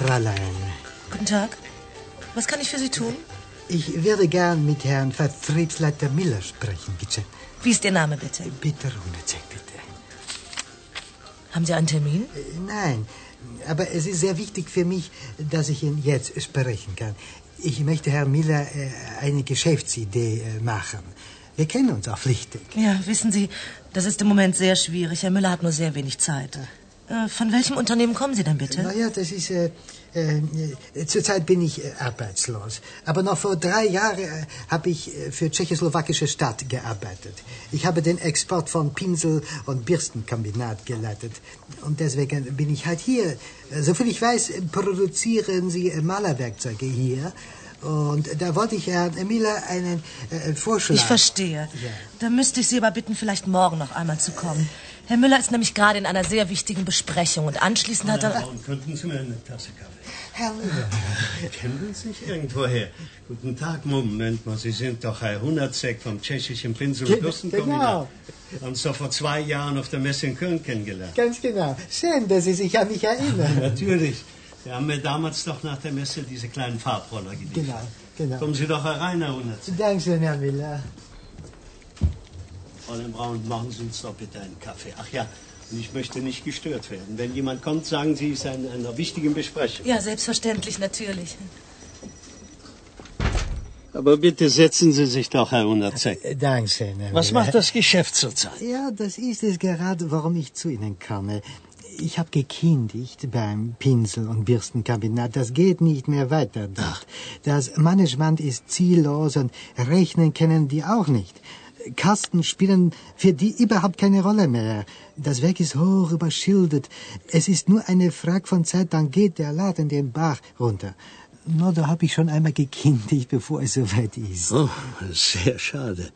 Guten Tag, Fräulein. Guten Tag. Was kann ich für Sie tun? Ich würde gern mit Herrn Vertriebsleiter Miller sprechen, bitte. Wie ist Ihr Name, bitte? Bitte, Runacek, bitte. Haben Sie einen Termin? Äh, Nein, aber es ist sehr wichtig für mich, dass ich ihn jetzt sprechen kann. Ich möchte Herrn Miller äh, eine Geschäftsidee äh, machen. Wir kennen uns auch flüchtig. Ja, wissen Sie, das ist im Moment sehr schwierig. Herr Müller hat nur sehr wenig Zeit. Äh, Von welchem Unternehmen kommen Sie denn bitte? Naja, das ist. Äh, äh, zurzeit bin ich äh, arbeitslos. Aber noch vor drei Jahren äh, habe ich äh, für tschechoslowakische Stadt gearbeitet. Ich habe den Export von Pinsel- und Bürstenkombinat geleitet. Und deswegen bin ich halt hier. Äh, Soviel ich weiß, produzieren Sie Malerwerkzeuge hier. Und da wollte ich Herrn Miller einen Vorschlag. Ich verstehe. Ja. Da müsste ich Sie aber bitten, vielleicht morgen noch einmal zu kommen. Herr Müller ist nämlich gerade in einer sehr wichtigen Besprechung und anschließend hat er... Warum könnten Sie mir eine Tasse Kaffee? Herr Miller. Kennen Sie sich irgendwoher? Guten Tag, Moment mal, Sie sind doch Herr Hundertzek vom tschechischen Pinsel- und Bürstenkombinat. genau. Haben uns doch vor zwei Jahren auf der Messe in Köln kennengelernt. Ganz genau. Schön, dass Sie sich an mich erinnern. Natürlich. Sie haben mir damals doch nach der Messe diese kleinen Farbroller geliefert. Genau, genau. Kommen Sie doch herein, Herr Hundertzek. Dankeschön, Herr Miller. Fräulein Braun, machen Sie uns doch bitte einen Kaffee. Ach ja, und ich möchte nicht gestört werden. Wenn jemand kommt, sagen Sie, es ist in einer wichtigen Besprechung. Ja, selbstverständlich, natürlich. Aber bitte setzen Sie sich doch, Herr Hundertzek. Äh, Dankeschön, Herr Was macht das Geschäft zurzeit? Ja, das ist es gerade, warum ich zu Ihnen komme. Ich habe gekündigt beim Pinsel- und Bürstenkabinett. Das geht nicht mehr weiter dort. Das Management ist ziellos und rechnen können die auch nicht. Kasten spielen für die überhaupt keine Rolle mehr. Das Werk ist hoch überschildert. Es ist nur eine Frage von Zeit, dann geht der Laden den Bach runter. Nur da habe ich schon einmal gekündigt, bevor es soweit ist. Oh, sehr schade.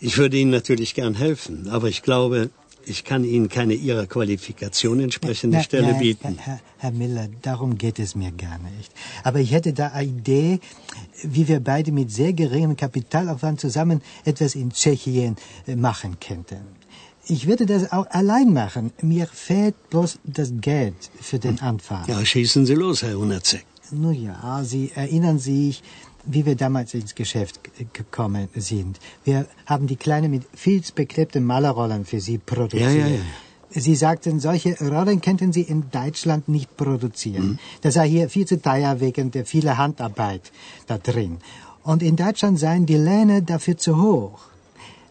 Ich würde Ihnen natürlich gern helfen, aber ich glaube, ich kann Ihnen keine Ihrer Qualifikation entsprechende Na, Stelle na, bieten. Herr, Herr Miller, darum geht es mir gar nicht. Aber ich hätte da eine Idee, wie wir beide mit sehr geringem Kapitalaufwand zusammen etwas in Tschechien äh, machen könnten. Ich würde das auch allein machen. Mir fehlt bloß das Geld für den Anfang. Ja, schießen Sie los, Herr Hundertzek. Nun ja, Sie erinnern sich, wie wir damals ins Geschäft gekommen sind. Wir haben die Kleine mit filzbeklebten Malerrollen für Sie produziert. Ja, ja, ja. Sie sagten, solche Rollen könnten Sie in Deutschland nicht produzieren. Das sei hier viel zu teuer wegen der vielen Handarbeit da drin. Und in Deutschland seien die Löhne dafür zu hoch.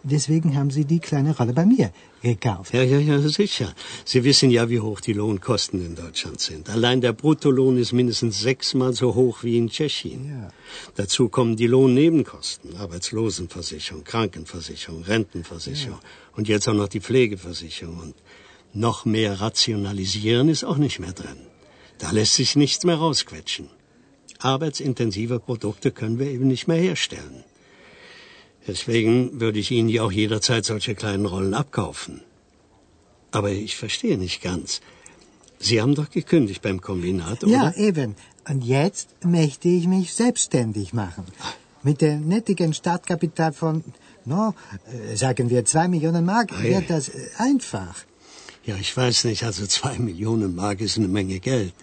Deswegen haben Sie die kleine Rolle bei mir gekauft. Ja, ja, ja, sicher. Sie wissen ja, wie hoch die Lohnkosten in Deutschland sind. Allein der Bruttolohn ist mindestens sechsmal so hoch wie in Tschechien. Ja. Dazu kommen die Lohnnebenkosten, Arbeitslosenversicherung, Krankenversicherung, Rentenversicherung und jetzt auch noch die Pflegeversicherung. Und noch mehr rationalisieren ist auch nicht mehr drin. Da lässt sich nichts mehr rausquetschen. Arbeitsintensive Produkte können wir eben nicht mehr herstellen. Deswegen würde ich Ihnen ja auch jederzeit solche kleinen Rollen abkaufen. Aber ich verstehe nicht ganz. Sie haben doch gekündigt beim Kombinat, oder? Ja, eben. Und jetzt möchte ich mich selbstständig machen. Mit dem nettigen Startkapital von, no, äh, sagen wir zwei Millionen Mark, Ei. wird das äh, einfach. Ja, ich weiß nicht, also zwei Millionen Mark ist eine Menge Geld.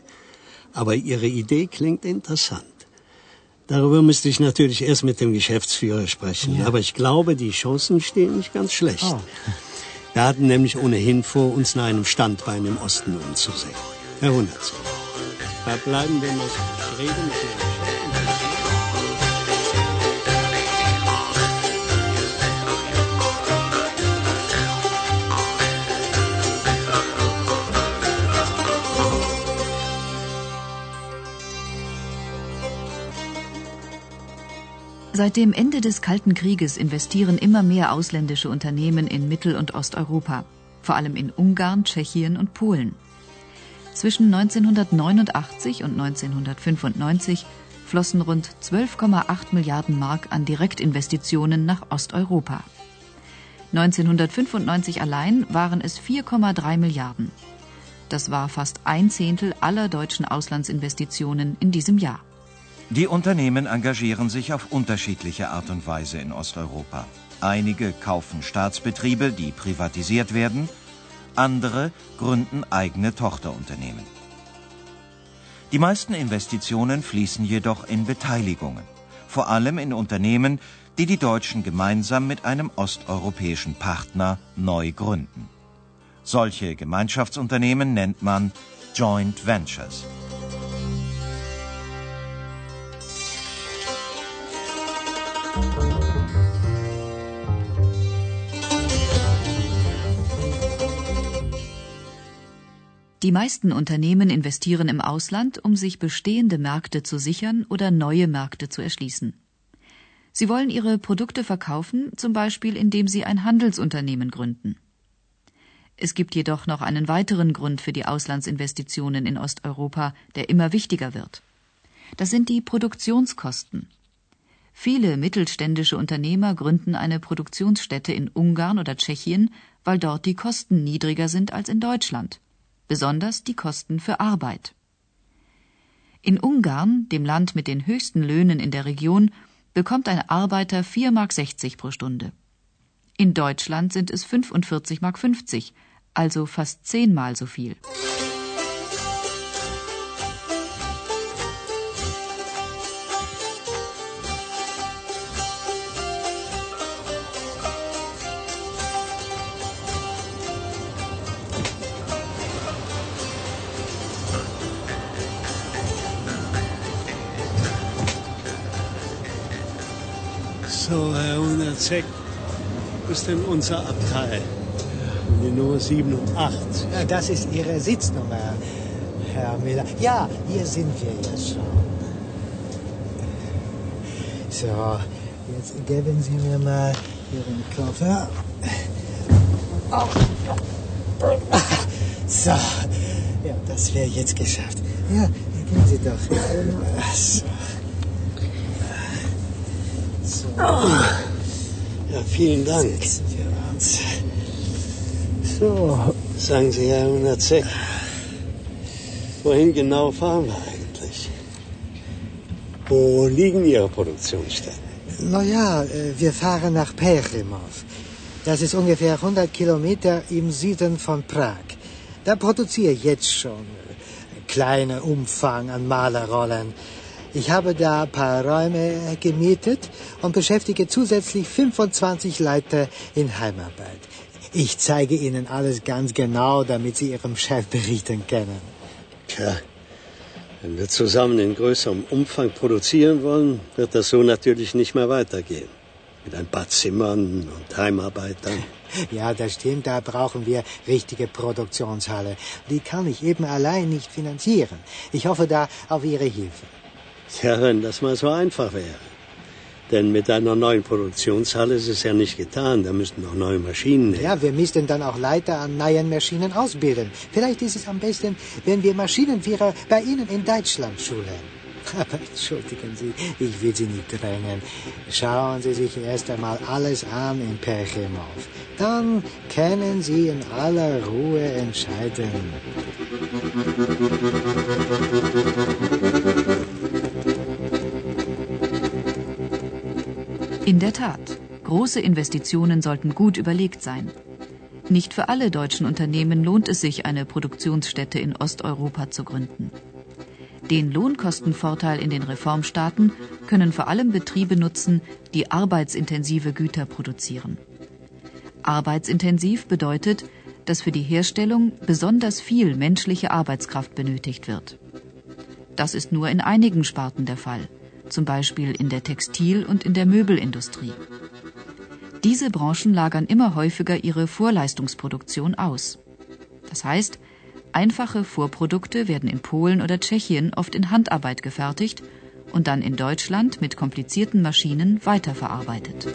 Aber Ihre Idee klingt interessant. Darüber müsste ich natürlich erst mit dem Geschäftsführer sprechen. Ja. Aber ich glaube, die Chancen stehen nicht ganz schlecht. Oh. Wir hatten nämlich ohnehin vor, uns nach einem Standbein im Osten umzusehen. Herr Hundertz, verbleiben wir mal so. Seit dem Ende des Kalten Krieges investieren immer mehr ausländische Unternehmen in Mittel- und Osteuropa, vor allem in Ungarn, Tschechien und Polen. Zwischen 1989 und 1995 flossen rund 12,8 Milliarden Mark an Direktinvestitionen nach Osteuropa. 1995 allein waren es 4,3 Milliarden. Das war fast ein Zehntel aller deutschen Auslandsinvestitionen in diesem Jahr. Die Unternehmen engagieren sich auf unterschiedliche Art und Weise in Osteuropa. Einige kaufen Staatsbetriebe, die privatisiert werden, andere gründen eigene Tochterunternehmen. Die meisten Investitionen fließen jedoch in Beteiligungen, vor allem in Unternehmen, die die Deutschen gemeinsam mit einem osteuropäischen Partner neu gründen. Solche Gemeinschaftsunternehmen nennt man Joint Ventures. Die meisten Unternehmen investieren im Ausland, um sich bestehende Märkte zu sichern oder neue Märkte zu erschließen. Sie wollen ihre Produkte verkaufen, zum Beispiel indem sie ein Handelsunternehmen gründen. Es gibt jedoch noch einen weiteren Grund für die Auslandsinvestitionen in Osteuropa, der immer wichtiger wird. Das sind die Produktionskosten. Viele mittelständische Unternehmer gründen eine Produktionsstätte in Ungarn oder Tschechien, weil dort die Kosten niedriger sind als in Deutschland besonders die Kosten für Arbeit. In Ungarn, dem Land mit den höchsten Löhnen in der Region, bekommt ein Arbeiter 4,60 Mark pro Stunde. In Deutschland sind es 45,50 Mark, also fast zehnmal so viel. So, Herr Hundertzeck, wo ist denn unser Abteil? Die Nummer 7 und 8. Ja, das ist Ihre Sitznummer, Herr Miller. Ja, hier sind wir jetzt schon. So, jetzt geben Sie mir mal Ihren Koffer. So, ja, das wäre jetzt geschafft. Ja, gehen Sie doch. So. Ja, vielen Dank. So, sagen Sie, Herr Hundertzeck, wohin genau fahren wir eigentlich? Wo liegen Ihre Produktionsstätten? Na ja, äh, wir fahren nach Perimov. Das ist ungefähr 100 Kilometer im Süden von Prag. Da produziere ich jetzt schon äh, kleine Umfang an Malerrollen. Ich habe da ein paar Räume gemietet und beschäftige zusätzlich 25 Leute in Heimarbeit. Ich zeige Ihnen alles ganz genau, damit Sie Ihrem Chef berichten können. Tja, wenn wir zusammen in größerem Umfang produzieren wollen, wird das so natürlich nicht mehr weitergehen. Mit ein paar Zimmern und Heimarbeitern. Ja, das stimmt, da brauchen wir richtige Produktionshalle. Die kann ich eben allein nicht finanzieren. Ich hoffe da auf Ihre Hilfe. Ja, wenn das mal so einfach wäre. Denn mit einer neuen Produktionshalle ist es ja nicht getan. Da müssten noch neue Maschinen her. Ja, wir müssten dann auch Leiter an neuen Maschinen ausbilden. Vielleicht ist es am besten, wenn wir Maschinenführer bei Ihnen in Deutschland schulen. Aber entschuldigen Sie, ich will Sie nicht drängen. Schauen Sie sich erst einmal alles an in Perchemov. Dann können Sie in aller Ruhe entscheiden. Der Tat, große Investitionen sollten gut überlegt sein. Nicht für alle deutschen Unternehmen lohnt es sich, eine Produktionsstätte in Osteuropa zu gründen. Den Lohnkostenvorteil in den Reformstaaten können vor allem Betriebe nutzen, die arbeitsintensive Güter produzieren. Arbeitsintensiv bedeutet, dass für die Herstellung besonders viel menschliche Arbeitskraft benötigt wird. Das ist nur in einigen Sparten der Fall zum Beispiel in der Textil- und in der Möbelindustrie. Diese Branchen lagern immer häufiger ihre Vorleistungsproduktion aus. Das heißt, einfache Vorprodukte werden in Polen oder Tschechien oft in Handarbeit gefertigt und dann in Deutschland mit komplizierten Maschinen weiterverarbeitet.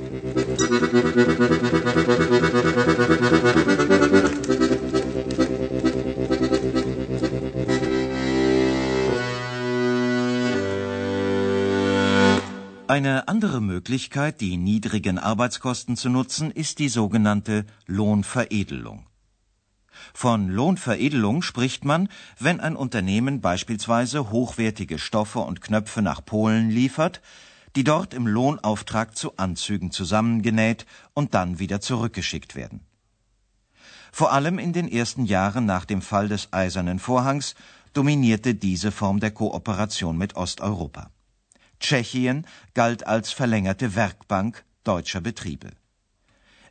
Eine andere Möglichkeit, die niedrigen Arbeitskosten zu nutzen, ist die sogenannte Lohnveredelung. Von Lohnveredelung spricht man, wenn ein Unternehmen beispielsweise hochwertige Stoffe und Knöpfe nach Polen liefert, die dort im Lohnauftrag zu Anzügen zusammengenäht und dann wieder zurückgeschickt werden. Vor allem in den ersten Jahren nach dem Fall des Eisernen Vorhangs dominierte diese Form der Kooperation mit Osteuropa. Tschechien galt als verlängerte Werkbank deutscher Betriebe.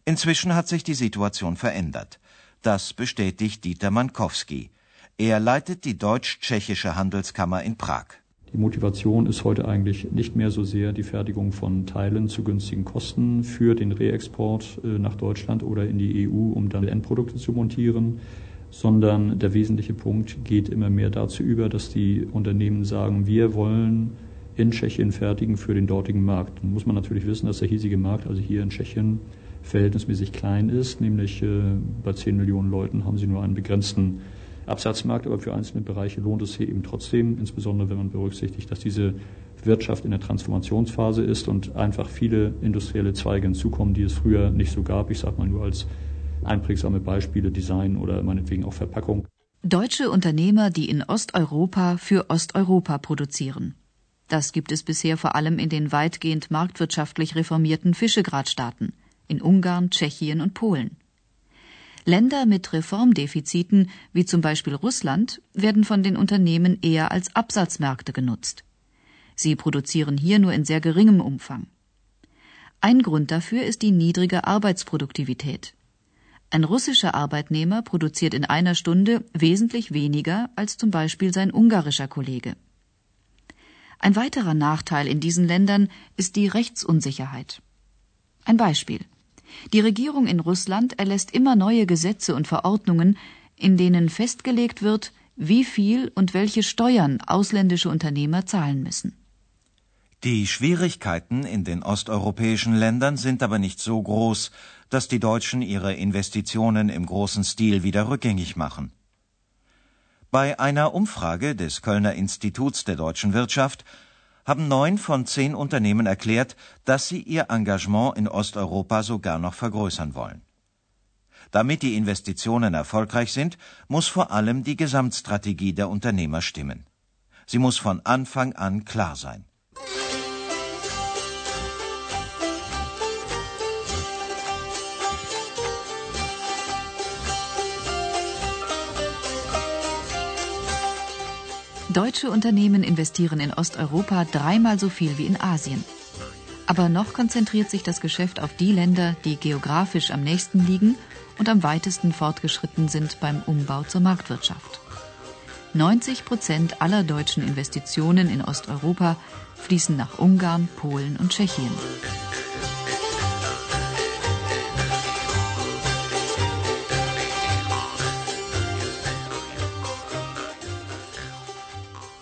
Inzwischen hat sich die Situation verändert. Das bestätigt Dieter Mankowski. Er leitet die deutsch-tschechische Handelskammer in Prag. Die Motivation ist heute eigentlich nicht mehr so sehr die Fertigung von Teilen zu günstigen Kosten für den Reexport äh, nach Deutschland oder in die EU, um dann Endprodukte zu montieren, sondern der wesentliche Punkt geht immer mehr dazu über, dass die Unternehmen sagen, wir wollen in Tschechien fertigen für den dortigen Markt. Dann muss man natürlich wissen, dass der hiesige Markt, also hier in Tschechien, verhältnismäßig klein ist, nämlich äh, bei 10 Millionen Leuten haben sie nur einen begrenzten Absatzmarkt, aber für einzelne Bereiche lohnt es sich eben trotzdem, insbesondere wenn man berücksichtigt, dass diese Wirtschaft in der Transformationsphase ist und einfach viele industrielle Zweige hinzukommen, die es früher nicht so gab. Ich sage mal nur als einprägsame Beispiele Design oder meinetwegen auch Verpackung. Deutsche Unternehmer, die in Osteuropa für Osteuropa produzieren. Das gibt es bisher vor allem in den weitgehend marktwirtschaftlich reformierten Fischegradstaaten, in Ungarn, Tschechien und Polen. Länder mit Reformdefiziten, wie zum Beispiel Russland, werden von den Unternehmen eher als Absatzmärkte genutzt. Sie produzieren hier nur in sehr geringem Umfang. Ein Grund dafür ist die niedrige Arbeitsproduktivität. Ein russischer Arbeitnehmer produziert in einer Stunde wesentlich weniger als zum Beispiel sein ungarischer Kollege. Ein weiterer Nachteil in diesen Ländern ist die Rechtsunsicherheit. Ein Beispiel. Die Regierung in Russland erlässt immer neue Gesetze und Verordnungen, in denen festgelegt wird, wie viel und welche Steuern ausländische Unternehmer zahlen müssen. Die Schwierigkeiten in den osteuropäischen Ländern sind aber nicht so groß, dass die Deutschen ihre Investitionen im großen Stil wieder rückgängig machen. Bei einer Umfrage des Kölner Instituts der deutschen Wirtschaft haben neun von zehn Unternehmen erklärt, dass sie ihr Engagement in Osteuropa sogar noch vergrößern wollen. Damit die Investitionen erfolgreich sind, muss vor allem die Gesamtstrategie der Unternehmer stimmen. Sie muss von Anfang an klar sein. Deutsche Unternehmen investieren in Osteuropa dreimal so viel wie in Asien. Aber noch konzentriert sich das Geschäft auf die Länder, die geografisch am nächsten liegen und am weitesten fortgeschritten sind beim Umbau zur Marktwirtschaft. 90 Prozent aller deutschen Investitionen in Osteuropa fließen nach Ungarn, Polen und Tschechien.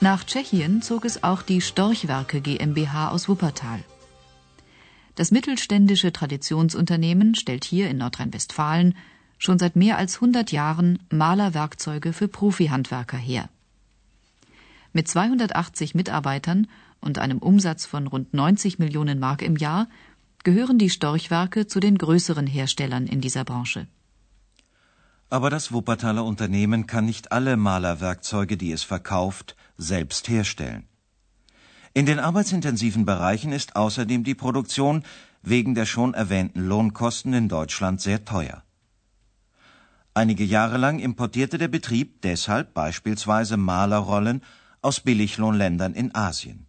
Nach Tschechien zog es auch die Storchwerke GmbH aus Wuppertal. Das mittelständische Traditionsunternehmen stellt hier in Nordrhein-Westfalen schon seit mehr als 100 Jahren Malerwerkzeuge für Profihandwerker her. Mit 280 Mitarbeitern und einem Umsatz von rund 90 Millionen Mark im Jahr gehören die Storchwerke zu den größeren Herstellern in dieser Branche. Aber das Wuppertaler Unternehmen kann nicht alle Malerwerkzeuge, die es verkauft, selbst herstellen. In den arbeitsintensiven Bereichen ist außerdem die Produktion wegen der schon erwähnten Lohnkosten in Deutschland sehr teuer. Einige Jahre lang importierte der Betrieb deshalb beispielsweise Malerrollen aus Billiglohnländern in Asien.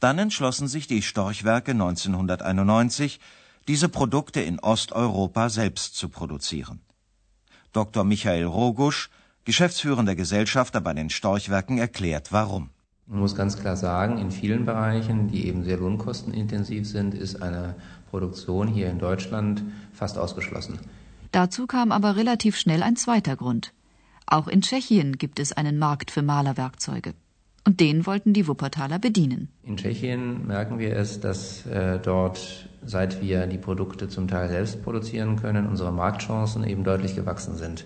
Dann entschlossen sich die Storchwerke 1991, diese Produkte in Osteuropa selbst zu produzieren. Dr. Michael Rogusch geschäftsführender Gesellschafter bei den Storchwerken, erklärt, warum. Man muss ganz klar sagen, in vielen Bereichen, die eben sehr lohnkostenintensiv sind, ist eine Produktion hier in Deutschland fast ausgeschlossen. Dazu kam aber relativ schnell ein zweiter Grund. Auch in Tschechien gibt es einen Markt für Malerwerkzeuge. Und den wollten die Wuppertaler bedienen. In Tschechien merken wir es, dass äh, dort, seit wir die Produkte zum Teil selbst produzieren können, unsere Marktchancen eben deutlich gewachsen sind.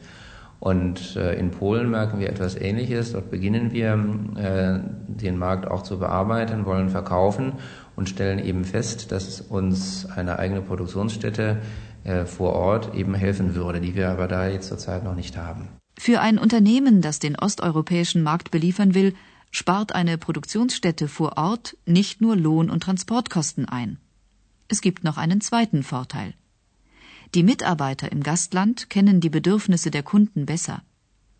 Und äh, in Polen merken wir etwas Ähnliches. Dort beginnen wir, äh, den Markt auch zu bearbeiten, wollen verkaufen und stellen eben fest, dass uns eine eigene Produktionsstätte äh, vor Ort eben helfen würde, die wir aber da jetzt zurzeit noch nicht haben. Für ein Unternehmen, das den osteuropäischen Markt beliefern will, spart eine Produktionsstätte vor Ort nicht nur Lohn- und Transportkosten ein. Es gibt noch einen zweiten Vorteil. Die Mitarbeiter im Gastland kennen die Bedürfnisse der Kunden besser.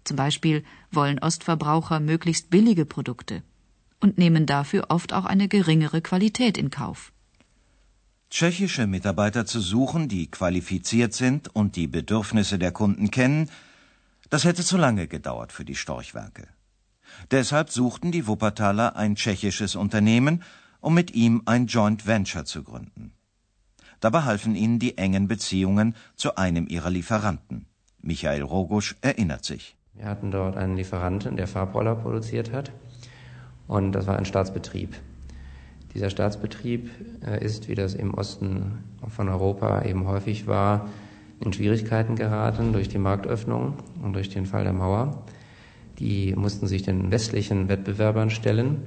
Zum Beispiel wollen Ostverbraucher möglichst billige Produkte und nehmen dafür oft auch eine geringere Qualität in Kauf. Tschechische Mitarbeiter zu suchen, die qualifiziert sind und die Bedürfnisse der Kunden kennen, das hätte zu lange gedauert für die Storchwerke. Deshalb suchten die Wuppertaler ein tschechisches Unternehmen, um mit ihm ein Joint Venture zu gründen. Dabei halfen ihnen die engen Beziehungen zu einem ihrer Lieferanten. Michael Rogusch erinnert sich. Wir hatten dort einen Lieferanten, der Farbroller produziert hat. Und das war ein Staatsbetrieb. Dieser Staatsbetrieb äh, ist, wie das im Osten von Europa eben häufig war, in Schwierigkeiten geraten durch die Marktöffnung und durch den Fall der Mauer. Die mussten sich den westlichen Wettbewerbern stellen.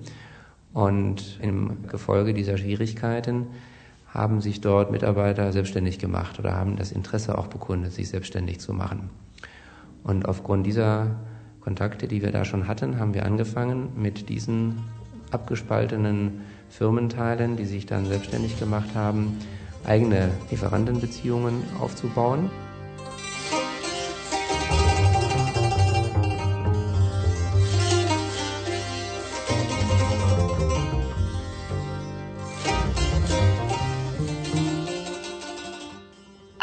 Und im Gefolge dieser Schwierigkeiten haben sich dort Mitarbeiter selbstständig gemacht oder haben das Interesse auch bekundet, sich selbstständig zu machen. Und aufgrund dieser Kontakte, die wir da schon hatten, haben wir angefangen, mit diesen abgespaltenen Firmenteilen, die sich dann selbstständig gemacht haben, eigene Lieferantenbeziehungen aufzubauen.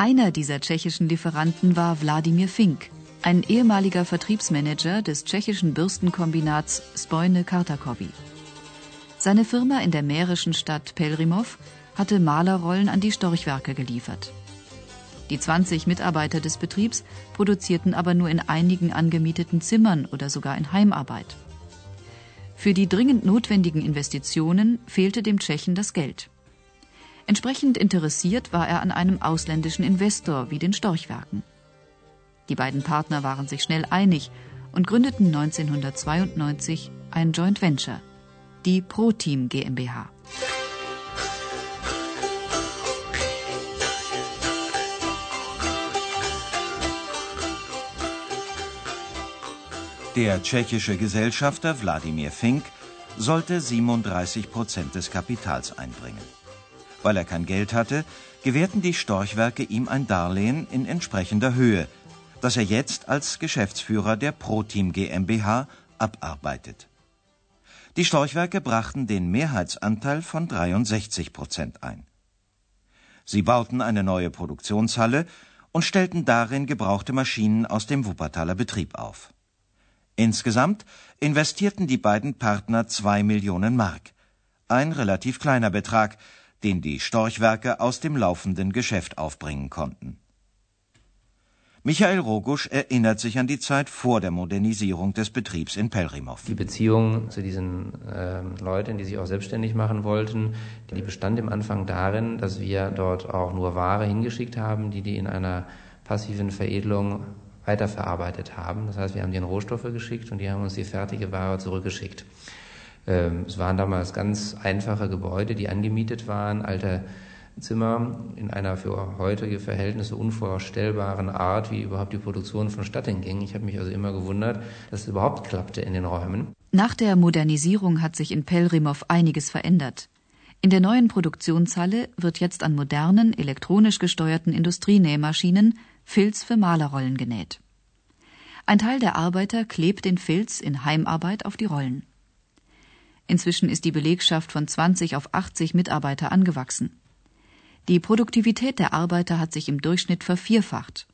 Einer dieser tschechischen Lieferanten war Wladimir Fink, ein ehemaliger Vertriebsmanager des tschechischen Bürstenkombinats Spojne Kartakovi. Seine Firma in der mährischen Stadt Pelrimov hatte Malerrollen an die Storchwerke geliefert. Die 20 Mitarbeiter des Betriebs produzierten aber nur in einigen angemieteten Zimmern oder sogar in Heimarbeit. Für die dringend notwendigen Investitionen fehlte dem Tschechen das Geld. Entsprechend interessiert war er an einem ausländischen Investor wie den Storchwerken. Die beiden Partner waren sich schnell einig und gründeten 1992 ein Joint Venture, die ProTeam GmbH. Der tschechische Gesellschafter Wladimir Fink sollte 37 Prozent des Kapitals einbringen. Weil er kein Geld hatte, gewährten die Storchwerke ihm ein Darlehen in entsprechender Höhe – das er jetzt als Geschäftsführer der ProTeam GmbH abarbeitet. Die Storchwerke brachten den Mehrheitsanteil von 63 Prozent ein. Sie bauten eine neue Produktionshalle und stellten darin gebrauchte Maschinen aus dem Wuppertaler Betrieb auf. Insgesamt investierten die beiden Partner zwei Millionen Mark, ein relativ kleiner Betrag, den die Storchwerke aus dem laufenden Geschäft aufbringen konnten. Michael Rogusch erinnert sich an die Zeit vor der Modernisierung des Betriebs in Pelrimov. Die Beziehung zu diesen äh, Leuten, die sich auch selbstständig machen wollten, die bestand im Anfang darin, dass wir dort auch nur Ware hingeschickt haben, die die in einer passiven Veredelung weiterverarbeitet haben. Das heißt, wir haben denen Rohstoffe geschickt und die haben uns die fertige Ware zurückgeschickt. Ähm, es waren damals ganz einfache Gebäude, die angemietet waren, alte Zimmer in einer für heutige Verhältnisse unvorstellbaren Art, wie überhaupt die Produktion vonstatten ging. Ich habe mich also immer gewundert, dass es überhaupt klappte in den Räumen. Nach der Modernisierung hat sich in Pelrimov einiges verändert. In der neuen Produktionshalle wird jetzt an modernen, elektronisch gesteuerten Industrienähmaschinen Filz für Malerrollen genäht. Ein Teil der Arbeiter klebt den Filz in Heimarbeit auf die Rollen. Inzwischen ist die Belegschaft von 20 auf 80 Mitarbeiter angewachsen. Die Produktivität der Arbeiter hat sich im Durchschnitt vervierfacht.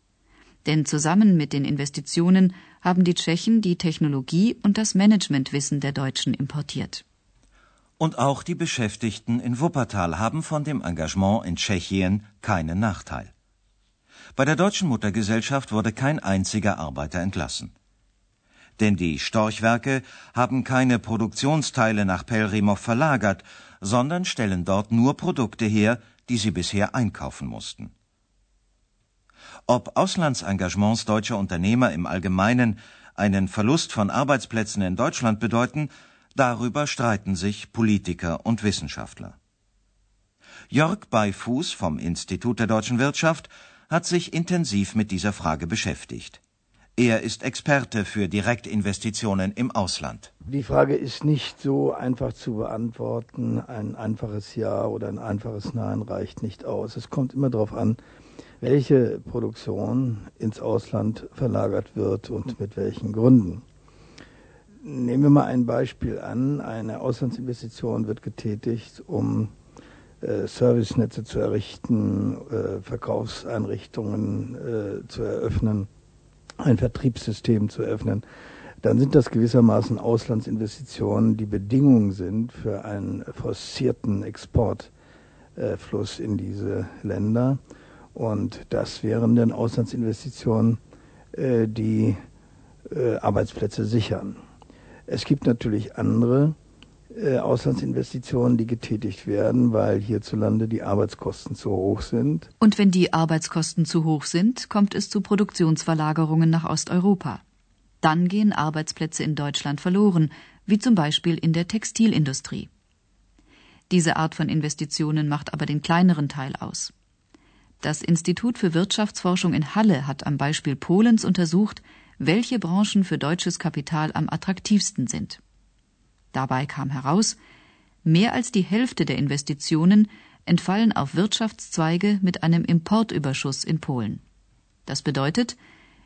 Denn zusammen mit den Investitionen haben die Tschechen die Technologie und das Managementwissen der Deutschen importiert. Und auch die Beschäftigten in Wuppertal haben von dem Engagement in Tschechien keinen Nachteil. Bei der deutschen Muttergesellschaft wurde kein einziger Arbeiter entlassen. Denn die Storchwerke haben keine Produktionsteile nach Pelrimov verlagert, sondern stellen dort nur Produkte her, die sie bisher einkaufen mussten. Ob Auslandsengagements deutscher Unternehmer im Allgemeinen einen Verlust von Arbeitsplätzen in Deutschland bedeuten, darüber streiten sich Politiker und Wissenschaftler. Jörg Beifuß vom Institut der deutschen Wirtschaft hat sich intensiv mit dieser Frage beschäftigt. Er ist Experte für Direktinvestitionen im Ausland. Die Frage ist nicht so einfach zu beantworten. Ein einfaches Ja oder ein einfaches Nein reicht nicht aus. Es kommt immer darauf an, welche Produktion ins Ausland verlagert wird und mit welchen Gründen. Nehmen wir mal ein Beispiel an. Eine Auslandsinvestition wird getätigt, um äh, Servicenetze zu errichten, äh, Verkaufseinrichtungen äh, zu eröffnen, ein Vertriebssystem zu eröffnen. Dann sind das gewissermaßen Auslandsinvestitionen, die Bedingungen sind für einen forcierten Exportfluss in diese Länder. Und das wären dann Auslandsinvestitionen, die Arbeitsplätze sichern. Es gibt natürlich andere äh, Auslandsinvestitionen, die getätigt werden, weil hierzulande die Arbeitskosten zu hoch sind. Und wenn die Arbeitskosten zu hoch sind, kommt es zu Produktionsverlagerungen nach Osteuropa. Dann gehen Arbeitsplätze in Deutschland verloren, wie zum Beispiel in der Textilindustrie. Diese Art von Investitionen macht aber den kleineren Teil aus. Das Institut für Wirtschaftsforschung in Halle hat am Beispiel Polens untersucht, welche Branchen für deutsches Kapital am attraktivsten sind. Dabei kam heraus, mehr als die Hälfte der Investitionen entfallen auf Wirtschaftszweige mit einem Importüberschuss in Polen. Das bedeutet,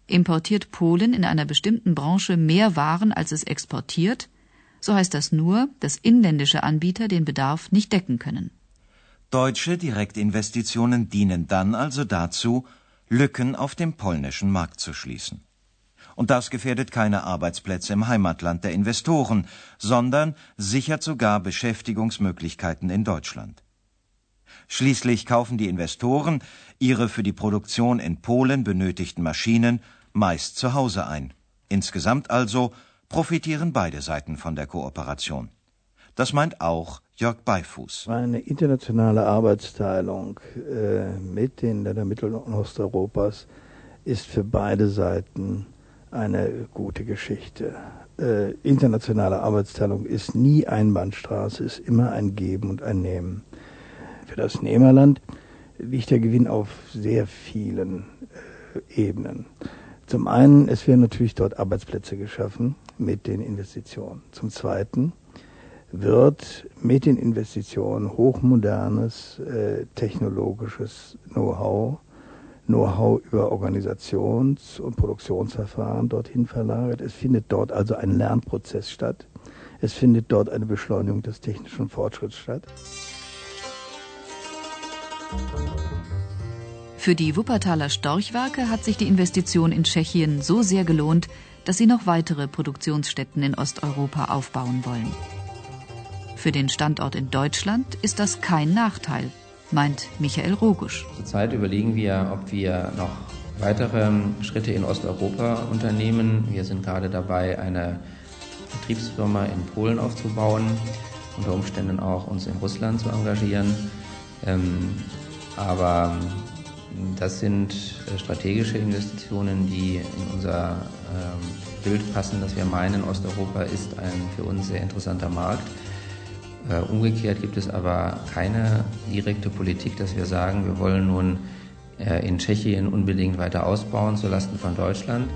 importiert Polen in einer bestimmten Branche mehr Waren, als es exportiert, so heißt das nur, dass inländische Anbieter den Bedarf nicht decken können. Deutsche Direktinvestitionen dienen dann also dazu, Lücken auf dem polnischen Markt zu schließen. Und das gefährdet keine Arbeitsplätze im Heimatland der Investoren, sondern sichert sogar Beschäftigungsmöglichkeiten in Deutschland. Schließlich kaufen die Investoren ihre für die Produktion in Polen benötigten Maschinen meist zu Hause ein. Insgesamt also profitieren beide Seiten von der Kooperation. Das meint auch Jörg Beifuß. Eine internationale Arbeitsteilung äh, mit den Ländern Mittel- und Osteuropas ist für beide Seiten eine gute Geschichte. Äh, internationale Arbeitsteilung ist nie Einbahnstraße, ist immer ein Geben und ein Nehmen. Für das Nehmerland liegt der Gewinn auf sehr vielen äh, Ebenen. Zum einen, es werden natürlich dort Arbeitsplätze geschaffen mit den Investitionen. Zum zweiten wird mit den Investitionen hochmodernes äh, technologisches Know-how Know-how über Organisations- und Produktionsverfahren dorthin verlagert. Es findet dort also ein Lernprozess statt. Es findet dort eine Beschleunigung des technischen Fortschritts statt. Für die Wuppertaler Storchwerke hat sich die Investition in Tschechien so sehr gelohnt, dass sie noch weitere Produktionsstätten in Osteuropa aufbauen wollen. Für den Standort in Deutschland ist das kein Nachteil, meint Michael Rogusch. Zurzeit überlegen wir, ob wir noch weitere Schritte in Osteuropa unternehmen. Wir sind gerade dabei, eine Vertriebsfirma in Polen aufzubauen, unter Umständen auch uns in Russland zu engagieren. Ähm, aber das sind äh, strategische Investitionen, die in unser ähm, Bild passen, dass wir meinen, Osteuropa ist ein für uns sehr interessanter Markt. Äh, umgekehrt gibt es aber keine direkte Politik, dass wir sagen, wir wollen nun äh, in Tschechien unbedingt weiter ausbauen zulasten von Deutschland.